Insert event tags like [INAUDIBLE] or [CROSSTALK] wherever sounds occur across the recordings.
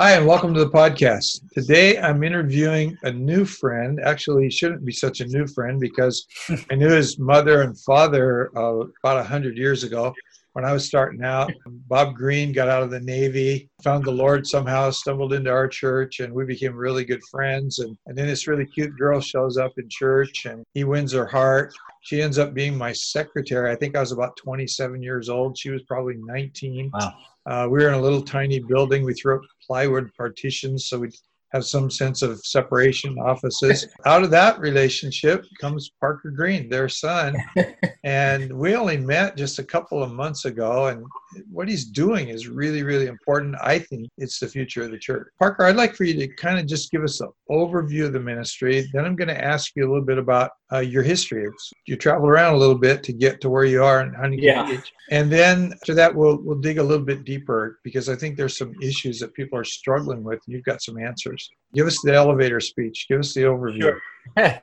Hi, and welcome to the podcast. Today I'm interviewing a new friend. Actually, he shouldn't be such a new friend because I knew his mother and father uh, about 100 years ago when I was starting out. Bob Green got out of the Navy, found the Lord somehow, stumbled into our church, and we became really good friends. And, and then this really cute girl shows up in church and he wins her heart. She ends up being my secretary. I think I was about 27 years old. She was probably 19. Wow. Uh, we were in a little tiny building. We threw up plywood partitions so we have some sense of separation offices. Out of that relationship comes Parker Green, their son. [LAUGHS] and we only met just a couple of months ago. And what he's doing is really, really important. I think it's the future of the church. Parker, I'd like for you to kind of just give us an overview of the ministry. Then I'm going to ask you a little bit about uh, your history. You traveled around a little bit to get to where you are in Huntington Yeah. Beach. And then after that, we'll, we'll dig a little bit deeper because I think there's some issues that people are struggling with. You've got some answers. Give us the elevator speech. Give us the overview. Sure. [LAUGHS]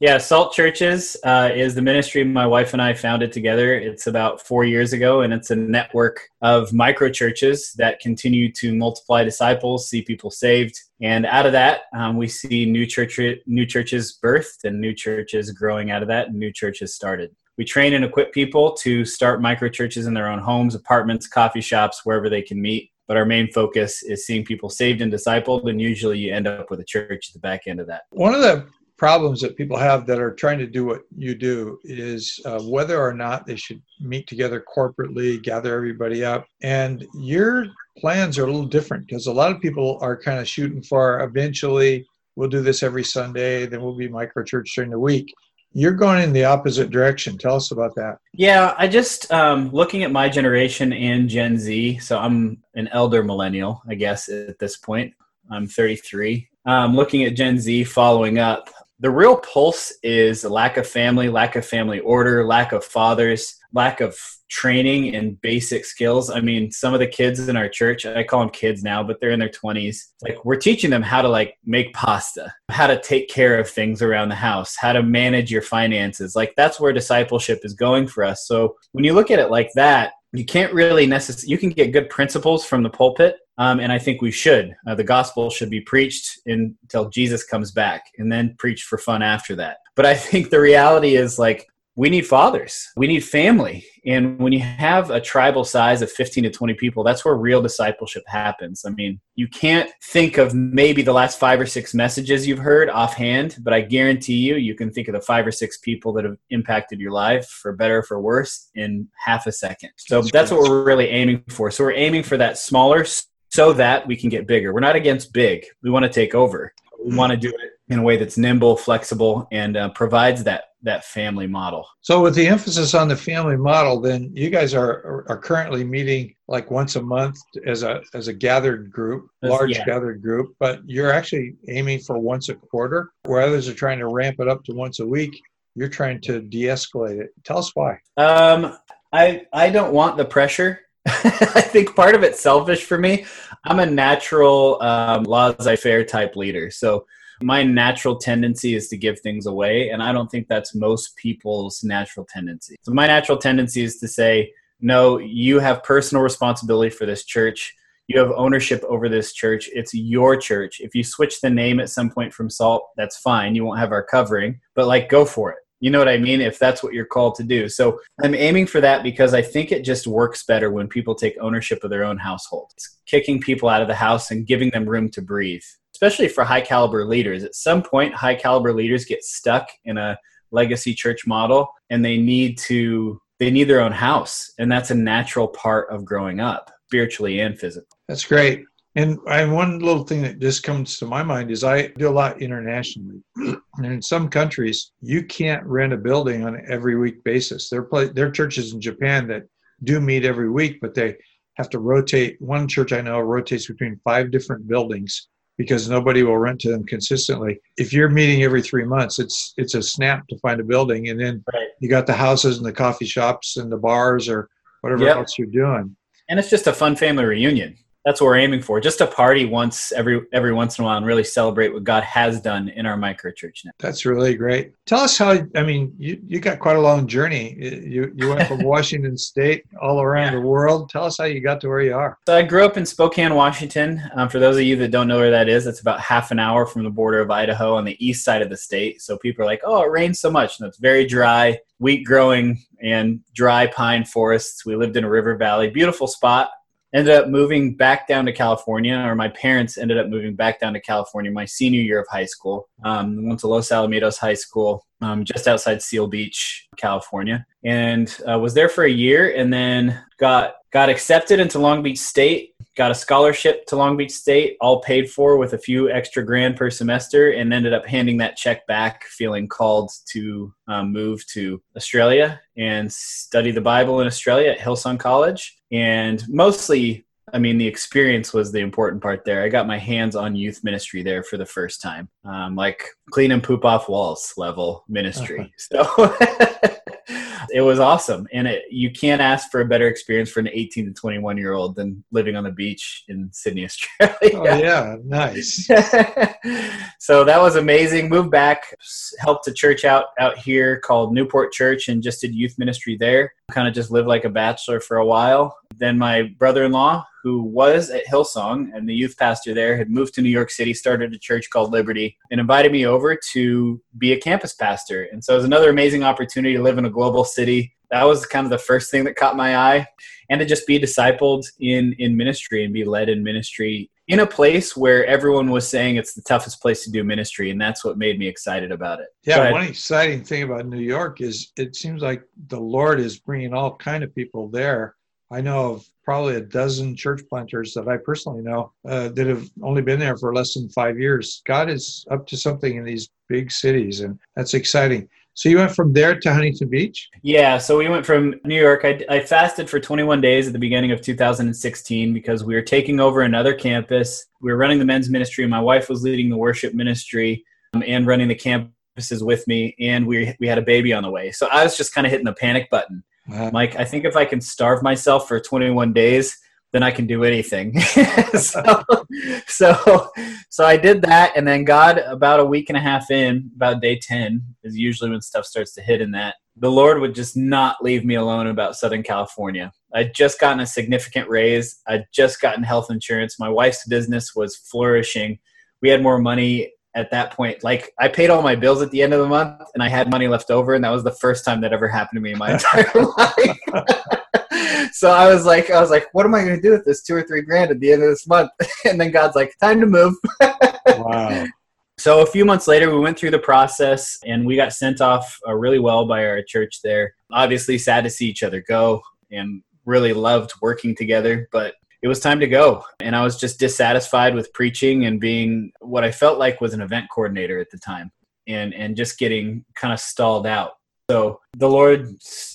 yeah, Salt Churches uh, is the ministry my wife and I founded together. It's about four years ago, and it's a network of micro churches that continue to multiply disciples, see people saved, and out of that, um, we see new church new churches birthed and new churches growing out of that, and new churches started. We train and equip people to start micro churches in their own homes, apartments, coffee shops, wherever they can meet. But our main focus is seeing people saved and discipled, and usually you end up with a church at the back end of that. One of the problems that people have that are trying to do what you do is uh, whether or not they should meet together corporately, gather everybody up. And your plans are a little different because a lot of people are kind of shooting for eventually we'll do this every Sunday, then we'll be micro church during the week. You're going in the opposite direction. Tell us about that. Yeah, I just um, looking at my generation and Gen Z. So I'm an elder millennial, I guess, at this point. I'm 33. Um, looking at Gen Z following up, the real pulse is lack of family, lack of family order, lack of fathers, lack of training and basic skills. I mean, some of the kids in our church, I call them kids now, but they're in their 20s. Like we're teaching them how to like make pasta, how to take care of things around the house, how to manage your finances. Like that's where discipleship is going for us. So when you look at it like that, you can't really necessarily you can get good principles from the pulpit um, and i think we should uh, the gospel should be preached until jesus comes back and then preached for fun after that but i think the reality is like we need fathers. We need family. And when you have a tribal size of 15 to 20 people that's where real discipleship happens. I mean you can't think of maybe the last five or six messages you've heard offhand but i guarantee you you can think of the five or six people that have impacted your life for better or for worse in half a second. So that's what we're really aiming for. So we're aiming for that smaller so that we can get bigger. We're not against big. We want to take over. We want to do it in a way that's nimble flexible and uh, provides that that family model So, with the emphasis on the family model, then you guys are are currently meeting like once a month as a as a gathered group, large yeah. gathered group. But you're actually aiming for once a quarter, where others are trying to ramp it up to once a week. You're trying to de-escalate it. Tell us why. Um, I I don't want the pressure. [LAUGHS] I think part of it's selfish for me. I'm a natural um, laissez-faire type leader, so my natural tendency is to give things away, and I don't think that's most people's natural tendency. So my natural tendency is to say, no, you have personal responsibility for this church. You have ownership over this church. It's your church. If you switch the name at some point from Salt, that's fine. You won't have our covering, but like go for it. You know what I mean? If that's what you're called to do. So I'm aiming for that because I think it just works better when people take ownership of their own household. It's kicking people out of the house and giving them room to breathe, especially for high caliber leaders. At some point, high caliber leaders get stuck in a legacy church model and they need to they need their own house and that's a natural part of growing up spiritually and physically That's great. And, and one little thing that just comes to my mind is I do a lot internationally. [CLEARS THROAT] And in some countries, you can't rent a building on an every week basis. There are pla- there are churches in Japan that do meet every week, but they have to rotate. One church I know rotates between five different buildings because nobody will rent to them consistently. If you're meeting every three months, it's it's a snap to find a building, and then right. you got the houses and the coffee shops and the bars or whatever yep. else you're doing. And it's just a fun family reunion that's what we're aiming for. Just a party once every every once in a while and really celebrate what God has done in our micro church now. That's really great. Tell us how. I mean, you you got quite a long journey. You you went from [LAUGHS] Washington State all around yeah. the world. Tell us how you got to where you are. So I grew up in Spokane, Washington. Um, for those of you that don't know where that is, it's about half an hour from the border of Idaho on the east side of the state. So people are like, "Oh, it rains so much," and it's very dry, wheat growing, and dry pine forests. We lived in a river valley, beautiful spot ended up moving back down to California, or my parents ended up moving back down to California my senior year of high school. Um, went to Los Alamitos High School, um, just outside Seal Beach, California, and uh, was there for a year, and then got got accepted into Long Beach State. Got a scholarship to Long Beach State, all paid for with a few extra grand per semester, and ended up handing that check back, feeling called to um, move to Australia and study the Bible in Australia at Hillsong College and mostly I mean, the experience was the important part there. I got my hands on youth ministry there for the first time, um, like clean and poop off walls level ministry. Uh-huh. So [LAUGHS] it was awesome, and it, you can't ask for a better experience for an 18 to 21 year old than living on the beach in Sydney, [LAUGHS] Australia. Oh yeah, nice. [LAUGHS] so that was amazing. Moved back, helped a church out out here called Newport Church, and just did youth ministry there. Kind of just lived like a bachelor for a while. Then my brother-in-law, who was at Hillsong and the youth pastor there, had moved to New York City, started a church called Liberty, and invited me over to be a campus pastor. And so it was another amazing opportunity to live in a global city. That was kind of the first thing that caught my eye, and to just be discipled in in ministry and be led in ministry in a place where everyone was saying it's the toughest place to do ministry, and that's what made me excited about it. Yeah, one exciting thing about New York is it seems like the Lord is bringing all kind of people there I know of probably a dozen church planters that I personally know uh, that have only been there for less than five years. God is up to something in these big cities, and that's exciting. So you went from there to Huntington Beach? Yeah, so we went from New York. I, I fasted for 21 days at the beginning of 2016 because we were taking over another campus. We were running the men's ministry. My wife was leading the worship ministry um, and running the campuses with me, and we we had a baby on the way. So I was just kind of hitting the panic button Mike, I think if I can starve myself for 21 days, then I can do anything. [LAUGHS] so, so, so I did that, and then God, about a week and a half in, about day 10 is usually when stuff starts to hit in that. The Lord would just not leave me alone about Southern California. I'd just gotten a significant raise. I'd just gotten health insurance. My wife's business was flourishing. We had more money at that point. Like I paid all my bills at the end of the month and I had money left over and that was the first time that ever happened to me in my [LAUGHS] entire life. [LAUGHS] so I was like I was like, what am I gonna do with this two or three grand at the end of this month? [LAUGHS] and then God's like, time to move. wow. So a few months later, we went through the process and we got sent off uh, really well by our church there. Obviously, sad to see each other go and really loved working together, but it was time to go. And I was just dissatisfied with preaching and being what I felt like was an event coordinator at the time and, and just getting kind of stalled out. So the Lord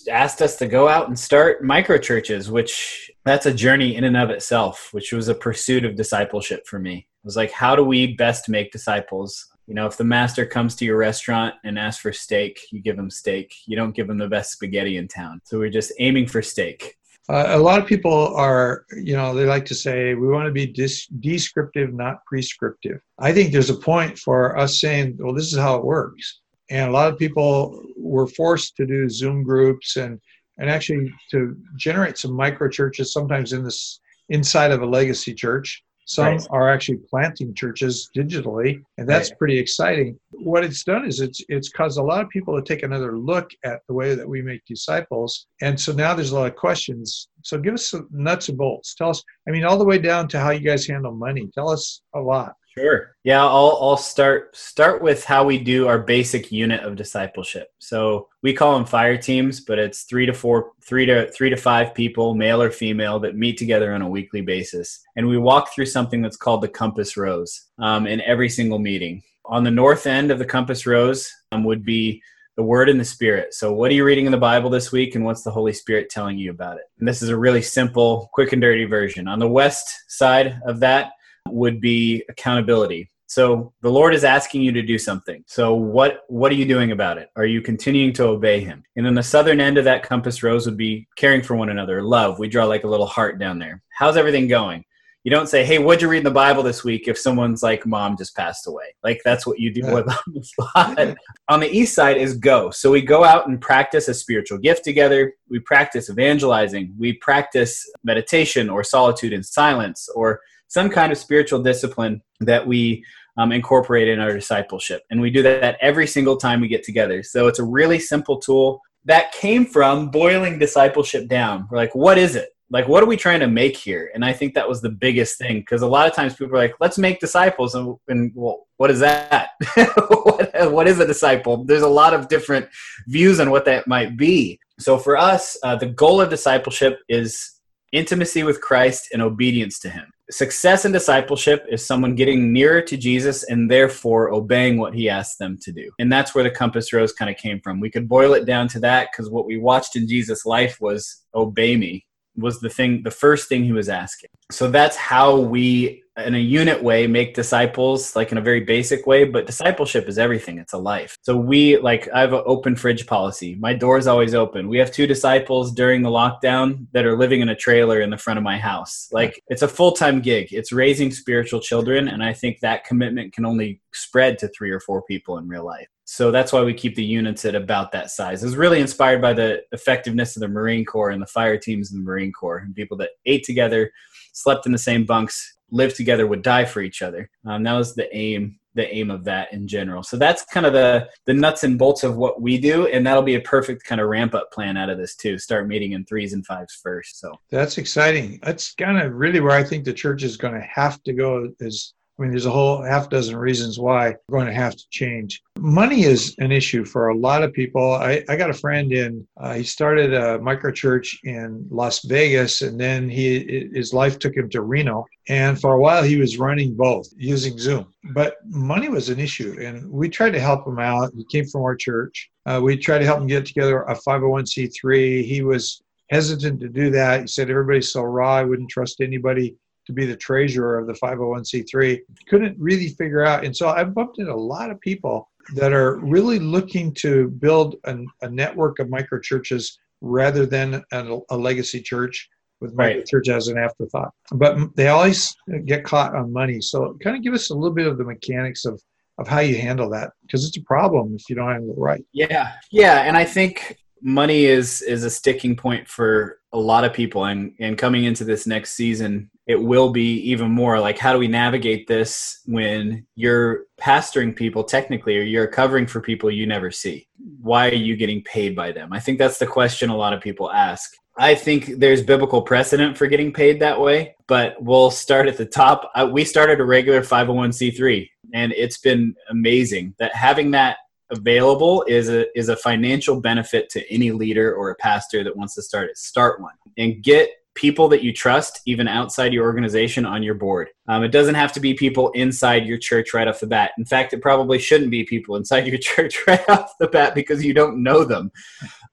asked us to go out and start micro churches, which that's a journey in and of itself, which was a pursuit of discipleship for me. It was like, how do we best make disciples? You know, if the master comes to your restaurant and asks for steak, you give him steak. You don't give him the best spaghetti in town. So we're just aiming for steak. Uh, a lot of people are, you know, they like to say we want to be dis- descriptive, not prescriptive. I think there's a point for us saying, well, this is how it works. And a lot of people were forced to do Zoom groups and and actually to generate some micro churches, sometimes in this inside of a legacy church, some right. are actually planting churches digitally, and that's right. pretty exciting. What it's done is it's it's caused a lot of people to take another look at the way that we make disciples, and so now there's a lot of questions. So give us some nuts and bolts. Tell us, I mean, all the way down to how you guys handle money. Tell us a lot. Sure. Yeah, I'll I'll start start with how we do our basic unit of discipleship. So we call them fire teams, but it's three to four, three to three to five people, male or female, that meet together on a weekly basis, and we walk through something that's called the compass rose um, in every single meeting. On the north end of the compass rose um, would be the Word and the Spirit. So, what are you reading in the Bible this week, and what's the Holy Spirit telling you about it? And this is a really simple, quick and dirty version. On the west side of that would be accountability. So the Lord is asking you to do something. So what what are you doing about it? Are you continuing to obey him? And then the southern end of that compass rose would be caring for one another, love. We draw like a little heart down there. How's everything going? You don't say, "Hey, what'd you read in the Bible this week?" If someone's like, "Mom just passed away," like that's what you do yeah. [LAUGHS] on the spot. on the east side is go. So we go out and practice a spiritual gift together. We practice evangelizing. We practice meditation or solitude and silence or some kind of spiritual discipline that we um, incorporate in our discipleship. And we do that every single time we get together. So it's a really simple tool that came from boiling discipleship down. We're like, what is it? like what are we trying to make here and i think that was the biggest thing because a lot of times people are like let's make disciples and, and well what is that [LAUGHS] what, what is a disciple there's a lot of different views on what that might be so for us uh, the goal of discipleship is intimacy with christ and obedience to him success in discipleship is someone getting nearer to jesus and therefore obeying what he asks them to do. And that's where the compass rose kind of came from. We could boil it down to that because what we watched in jesus life was obey me was the thing the first thing he was asking. So that's how we in a unit way make disciples like in a very basic way but discipleship is everything. It's a life. So we like i have an open fridge policy. My door is always open. We have two disciples during the lockdown that are living in a trailer in the front of my house. Like it's a full-time gig. It's raising spiritual children and i think that commitment can only spread to three or four people in real life. So that's why we keep the units at about that size. It was really inspired by the effectiveness of the Marine Corps and the fire teams in the Marine Corps and people that ate together, slept in the same bunks, lived together, would die for each other. Um, that was the aim the aim of that in general. So that's kind of the the nuts and bolts of what we do, and that'll be a perfect kind of ramp up plan out of this too. Start meeting in threes and fives first. So that's exciting. That's kind of really where I think the church is going to have to go is I mean, there's a whole half dozen reasons why we're going to have to change. Money is an issue for a lot of people. I, I got a friend in, uh, he started a micro church in Las Vegas, and then he his life took him to Reno. And for a while, he was running both using Zoom. But money was an issue, and we tried to help him out. He came from our church. Uh, we tried to help him get together a 501c3. He was hesitant to do that. He said everybody's so raw, I wouldn't trust anybody to be the treasurer of the 501c3 couldn't really figure out and so i bumped into a lot of people that are really looking to build an, a network of micro churches rather than a, a legacy church with my right. church as an afterthought. But they always get caught on money. So kind of give us a little bit of the mechanics of of how you handle that because it's a problem if you don't handle it right. Yeah. Yeah and i think money is is a sticking point for a lot of people and and coming into this next season it will be even more like how do we navigate this when you're pastoring people technically or you're covering for people you never see? Why are you getting paid by them? I think that's the question a lot of people ask i think there's biblical precedent for getting paid that way but we'll start at the top we started a regular 501c3 and it's been amazing that having that available is a is a financial benefit to any leader or a pastor that wants to start it start one and get people that you trust, even outside your organization, on your board. Um, it doesn't have to be people inside your church right off the bat. In fact, it probably shouldn't be people inside your [LAUGHS] church right off the bat because you don't know them.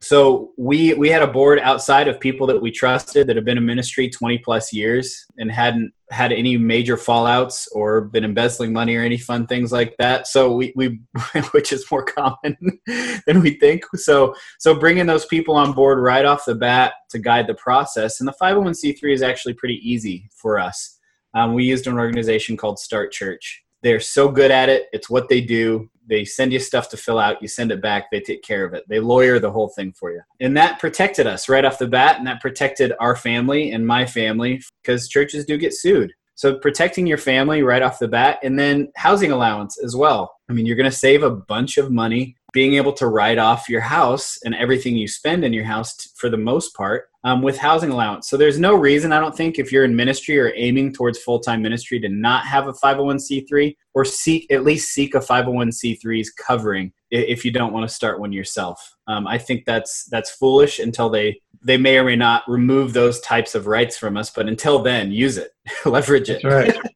So we we had a board outside of people that we trusted that have been in ministry 20 plus years and hadn't had any major fallouts or been embezzling money or any fun things like that. So we, we [LAUGHS] which is more common [LAUGHS] than we think. So so bringing those people on board right off the bat to guide the process. And the 501c3 is actually pretty easy for us um, we used an organization called Start Church. They're so good at it. It's what they do. They send you stuff to fill out. You send it back. They take care of it. They lawyer the whole thing for you. And that protected us right off the bat. And that protected our family and my family because churches do get sued. So protecting your family right off the bat and then housing allowance as well. I mean, you're going to save a bunch of money being able to write off your house and everything you spend in your house t- for the most part um, with housing allowance. So there's no reason, I don't think, if you're in ministry or aiming towards full time ministry to not have a 501c3 or seek at least seek a 501c3's covering if you don't want to start one yourself. Um, I think that's that's foolish until they they may or may not remove those types of rights from us, but until then, use it, [LAUGHS] leverage it. That's right.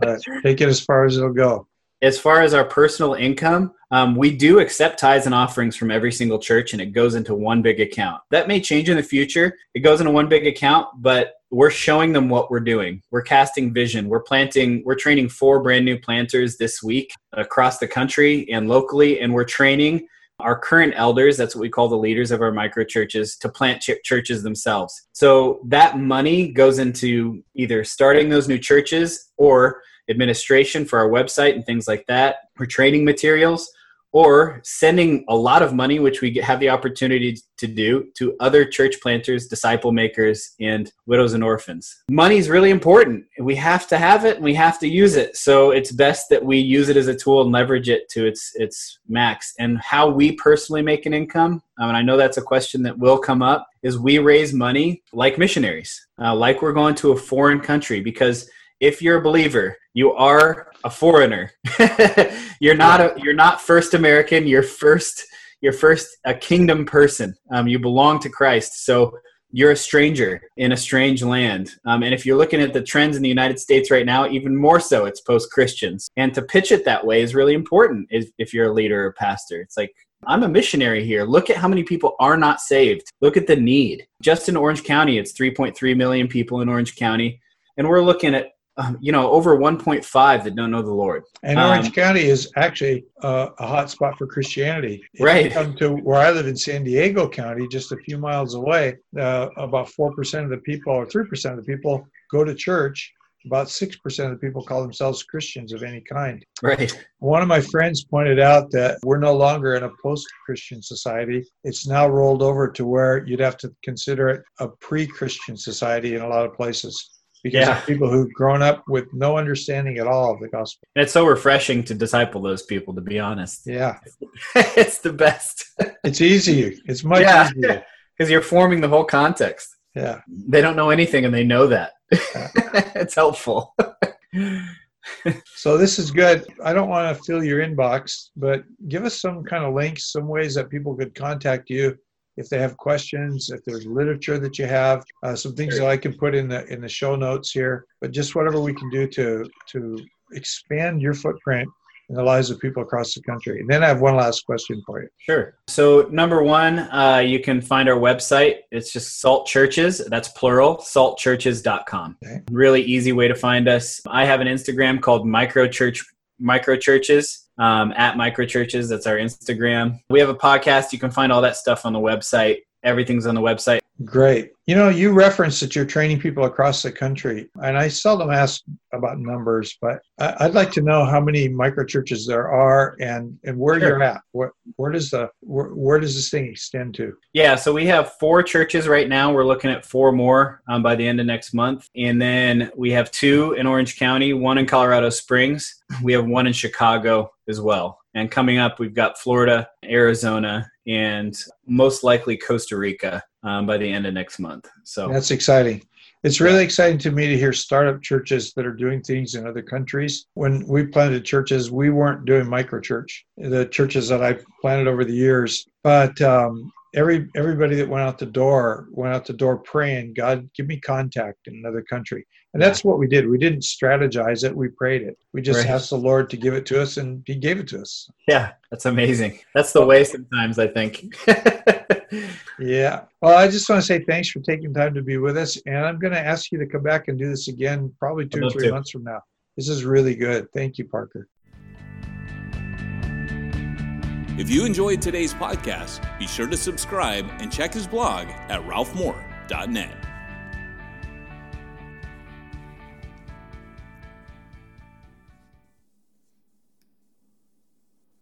That's right. [LAUGHS] Take it as far as it'll go. As far as our personal income, um, we do accept tithes and offerings from every single church, and it goes into one big account. That may change in the future. It goes into one big account, but we're showing them what we're doing. We're casting vision. We're planting, we're training four brand new planters this week across the country and locally, and we're training our current elders, that's what we call the leaders of our micro churches, to plant ch- churches themselves. So that money goes into either starting those new churches or administration for our website and things like that, or training materials, or sending a lot of money, which we have the opportunity to do, to other church planters, disciple makers, and widows and orphans. Money is really important. We have to have it and we have to use it. So it's best that we use it as a tool and leverage it to its its max. And how we personally make an income, um, and I know that's a question that will come up, is we raise money like missionaries, uh, like we're going to a foreign country because if you're a believer, you are a foreigner. [LAUGHS] you're not a you're not first American. You're first you're first a kingdom person. Um, you belong to Christ. So you're a stranger in a strange land. Um, and if you're looking at the trends in the United States right now, even more so, it's post Christians. And to pitch it that way is really important if, if you're a leader or pastor. It's like, I'm a missionary here. Look at how many people are not saved. Look at the need. Just in Orange County, it's 3.3 million people in Orange County. And we're looking at um, you know, over 1.5 that don't know the Lord. And Orange um, County is actually uh, a hot spot for Christianity. If right. come to where I live in San Diego County, just a few miles away, uh, about 4% of the people or 3% of the people go to church. About 6% of the people call themselves Christians of any kind. Right. One of my friends pointed out that we're no longer in a post Christian society. It's now rolled over to where you'd have to consider it a pre Christian society in a lot of places because yeah. of people who've grown up with no understanding at all of the gospel. And it's so refreshing to disciple those people, to be honest. Yeah. [LAUGHS] it's the best. it's easy. It's much yeah. easier. [LAUGHS] Because you're forming the whole context. Yeah. They don't know anything and they know that. Yeah. [LAUGHS] it's helpful. so this is good. I don't want to fill your inbox, but give us some kind of links, some ways that people could contact you if they have questions, if there's literature that you have, uh, some things that I can put in the in the show notes here. But just whatever we can do to to expand your footprint in the lives of people across the country. And then I have one last question for you. Sure. So number one, uh, you can find our website. It's just Salt Churches. That's plural. Saltchurches.com. Okay. Really easy way to find us. I have an Instagram called Micro Church Micro Churches um, at microchurches. That's our Instagram. We have a podcast. You can find all that stuff on the website. Everything's on the website. Great. You know, you referenced that you're training people across the country, and I seldom ask about numbers, but I'd like to know how many microchurches there are and and where sure. you're at. Where where does the where, where, does this thing extend to? Yeah, so we have four churches right now. We're looking at four more um, by the end of next month, and then we have two in Orange County, one in Colorado Springs. We have one in Chicago as well. And coming up, we've got Florida, Arizona, and most likely Costa Rica um, by the end of next month. So that's exciting. It's really yeah. exciting to me to hear startup churches that are doing things in other countries. When we planted churches, we weren't doing micro church. The churches that I planted over the years, but um, every everybody that went out the door went out the door praying, God, give me contact in another country. And yeah. that's what we did. We didn't strategize it, we prayed it. We just right. asked the Lord to give it to us and he gave it to us. Yeah, that's amazing. That's the way sometimes I think. [LAUGHS] yeah. Well, I just want to say thanks for taking time to be with us. And I'm going to ask you to come back and do this again probably two or three to. months from now. This is really good. Thank you, Parker. If you enjoyed today's podcast, be sure to subscribe and check his blog at ralphmoore.net.